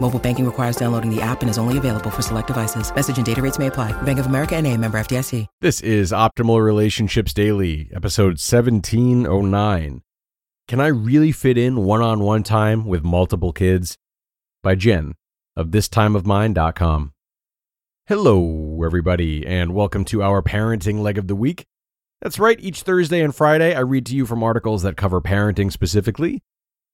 Mobile banking requires downloading the app and is only available for select devices. Message and data rates may apply. Bank of America and a member FDIC. This is Optimal Relationships Daily, episode 1709. Can I really fit in one on one time with multiple kids? By Jen of thistimeofmine.com. Hello, everybody, and welcome to our parenting leg of the week. That's right, each Thursday and Friday, I read to you from articles that cover parenting specifically.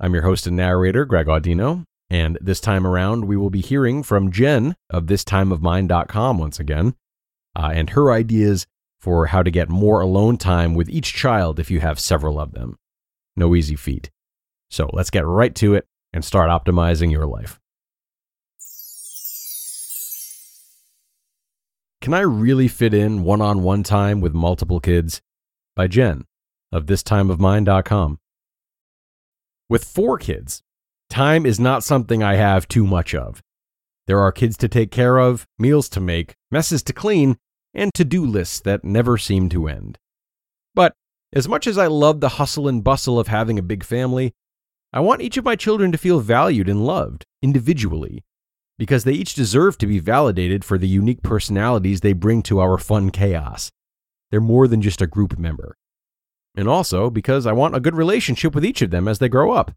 I'm your host and narrator, Greg Audino, and this time around, we will be hearing from Jen of thistimeofmine.com once again, uh, and her ideas for how to get more alone time with each child if you have several of them. No easy feat. So let's get right to it and start optimizing your life. Can I really fit in one on one time with multiple kids? By Jen of thistimeofmine.com. With four kids, time is not something I have too much of. There are kids to take care of, meals to make, messes to clean, and to do lists that never seem to end. But as much as I love the hustle and bustle of having a big family, I want each of my children to feel valued and loved individually, because they each deserve to be validated for the unique personalities they bring to our fun chaos. They're more than just a group member. And also because I want a good relationship with each of them as they grow up.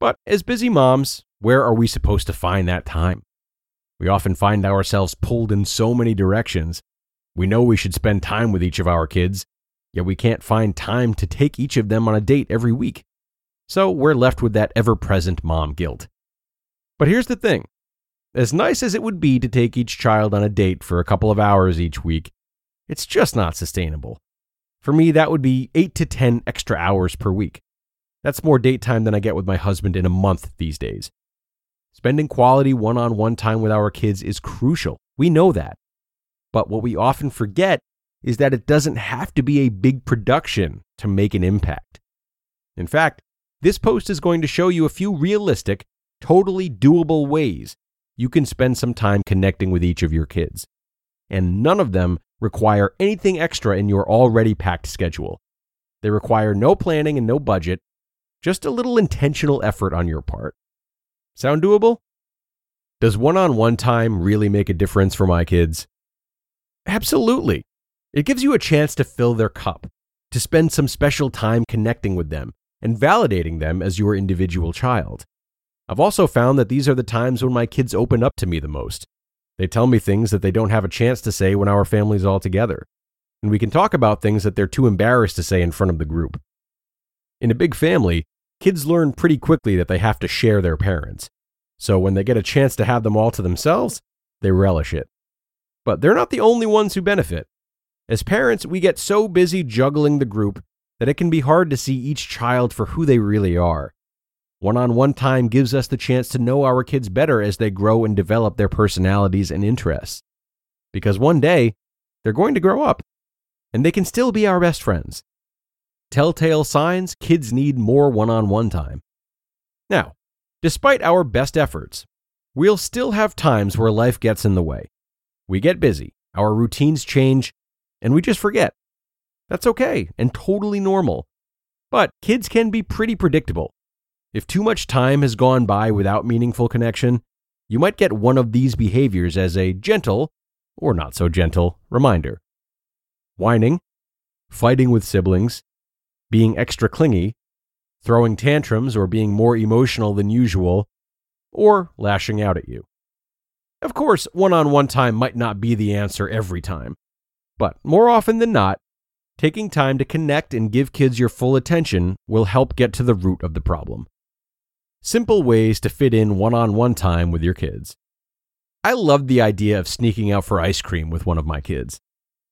But as busy moms, where are we supposed to find that time? We often find ourselves pulled in so many directions. We know we should spend time with each of our kids, yet we can't find time to take each of them on a date every week. So we're left with that ever present mom guilt. But here's the thing as nice as it would be to take each child on a date for a couple of hours each week, it's just not sustainable. For me, that would be 8 to 10 extra hours per week. That's more date time than I get with my husband in a month these days. Spending quality one on one time with our kids is crucial. We know that. But what we often forget is that it doesn't have to be a big production to make an impact. In fact, this post is going to show you a few realistic, totally doable ways you can spend some time connecting with each of your kids. And none of them require anything extra in your already packed schedule. They require no planning and no budget, just a little intentional effort on your part. Sound doable? Does one on one time really make a difference for my kids? Absolutely. It gives you a chance to fill their cup, to spend some special time connecting with them and validating them as your individual child. I've also found that these are the times when my kids open up to me the most. They tell me things that they don't have a chance to say when our family's all together. And we can talk about things that they're too embarrassed to say in front of the group. In a big family, kids learn pretty quickly that they have to share their parents. So when they get a chance to have them all to themselves, they relish it. But they're not the only ones who benefit. As parents, we get so busy juggling the group that it can be hard to see each child for who they really are. One on one time gives us the chance to know our kids better as they grow and develop their personalities and interests. Because one day, they're going to grow up, and they can still be our best friends. Telltale signs kids need more one on one time. Now, despite our best efforts, we'll still have times where life gets in the way. We get busy, our routines change, and we just forget. That's okay and totally normal. But kids can be pretty predictable if too much time has gone by without meaningful connection, you might get one of these behaviors as a gentle, or not so gentle, reminder. Whining, fighting with siblings, being extra clingy, throwing tantrums or being more emotional than usual, or lashing out at you. Of course, one on one time might not be the answer every time, but more often than not, taking time to connect and give kids your full attention will help get to the root of the problem. Simple ways to fit in one on one time with your kids. I love the idea of sneaking out for ice cream with one of my kids.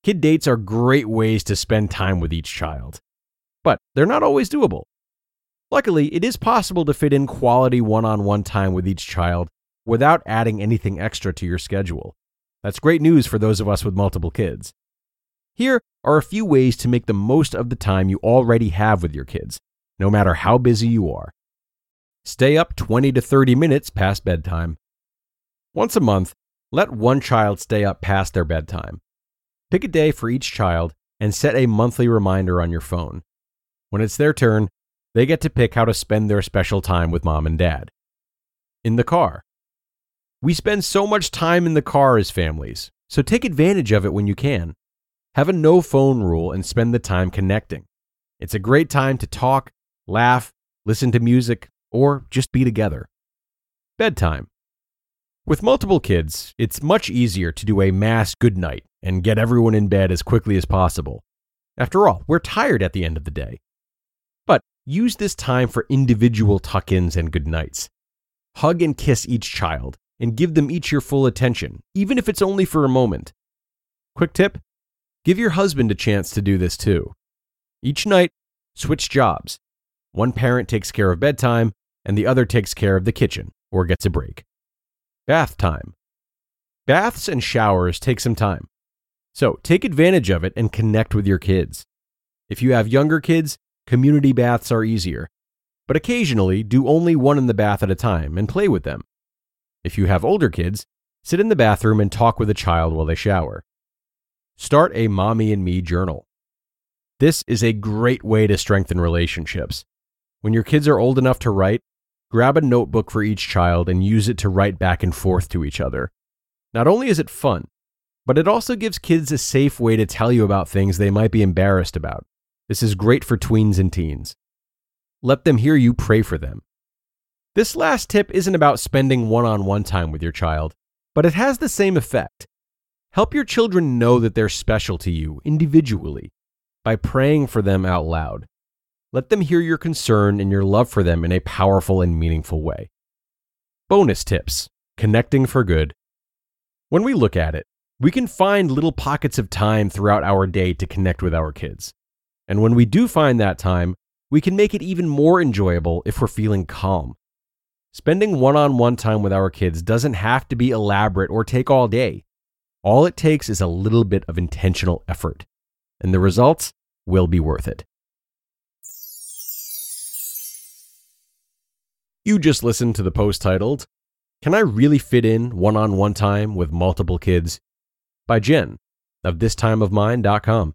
Kid dates are great ways to spend time with each child, but they're not always doable. Luckily, it is possible to fit in quality one on one time with each child without adding anything extra to your schedule. That's great news for those of us with multiple kids. Here are a few ways to make the most of the time you already have with your kids, no matter how busy you are. Stay up 20 to 30 minutes past bedtime. Once a month, let one child stay up past their bedtime. Pick a day for each child and set a monthly reminder on your phone. When it's their turn, they get to pick how to spend their special time with mom and dad. In the car. We spend so much time in the car as families, so take advantage of it when you can. Have a no phone rule and spend the time connecting. It's a great time to talk, laugh, listen to music, or just be together. Bedtime. With multiple kids, it's much easier to do a mass good night and get everyone in bed as quickly as possible. After all, we're tired at the end of the day. Use this time for individual tuck ins and good nights. Hug and kiss each child and give them each your full attention, even if it's only for a moment. Quick tip give your husband a chance to do this too. Each night, switch jobs. One parent takes care of bedtime, and the other takes care of the kitchen or gets a break. Bath time. Baths and showers take some time. So take advantage of it and connect with your kids. If you have younger kids, community baths are easier, but occasionally do only one in the bath at a time and play with them. If you have older kids, sit in the bathroom and talk with a child while they shower. Start a Mommy and Me journal. This is a great way to strengthen relationships. When your kids are old enough to write, grab a notebook for each child and use it to write back and forth to each other. Not only is it fun, but it also gives kids a safe way to tell you about things they might be embarrassed about. This is great for tweens and teens. Let them hear you pray for them. This last tip isn't about spending one on one time with your child, but it has the same effect. Help your children know that they're special to you individually by praying for them out loud. Let them hear your concern and your love for them in a powerful and meaningful way. Bonus tips Connecting for Good. When we look at it, we can find little pockets of time throughout our day to connect with our kids. And when we do find that time, we can make it even more enjoyable if we're feeling calm. Spending one on one time with our kids doesn't have to be elaborate or take all day. All it takes is a little bit of intentional effort, and the results will be worth it. You just listened to the post titled, Can I Really Fit In One on One Time with Multiple Kids? by Jen of thistimeofmine.com.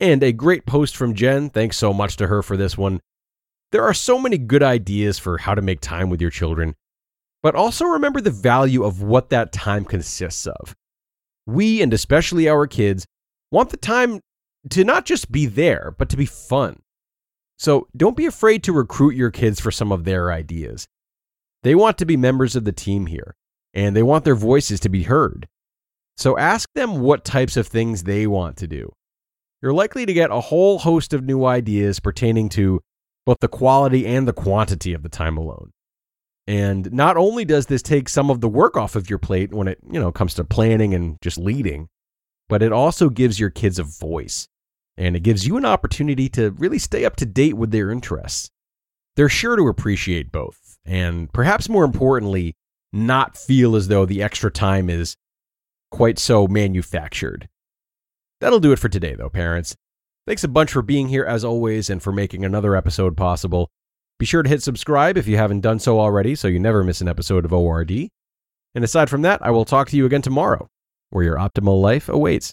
And a great post from Jen. Thanks so much to her for this one. There are so many good ideas for how to make time with your children, but also remember the value of what that time consists of. We, and especially our kids, want the time to not just be there, but to be fun. So don't be afraid to recruit your kids for some of their ideas. They want to be members of the team here, and they want their voices to be heard. So ask them what types of things they want to do you're likely to get a whole host of new ideas pertaining to both the quality and the quantity of the time alone. And not only does this take some of the work off of your plate when it, you know, comes to planning and just leading, but it also gives your kids a voice and it gives you an opportunity to really stay up to date with their interests. They're sure to appreciate both, and perhaps more importantly, not feel as though the extra time is quite so manufactured. That'll do it for today, though, parents. Thanks a bunch for being here as always and for making another episode possible. Be sure to hit subscribe if you haven't done so already so you never miss an episode of ORD. And aside from that, I will talk to you again tomorrow, where your optimal life awaits.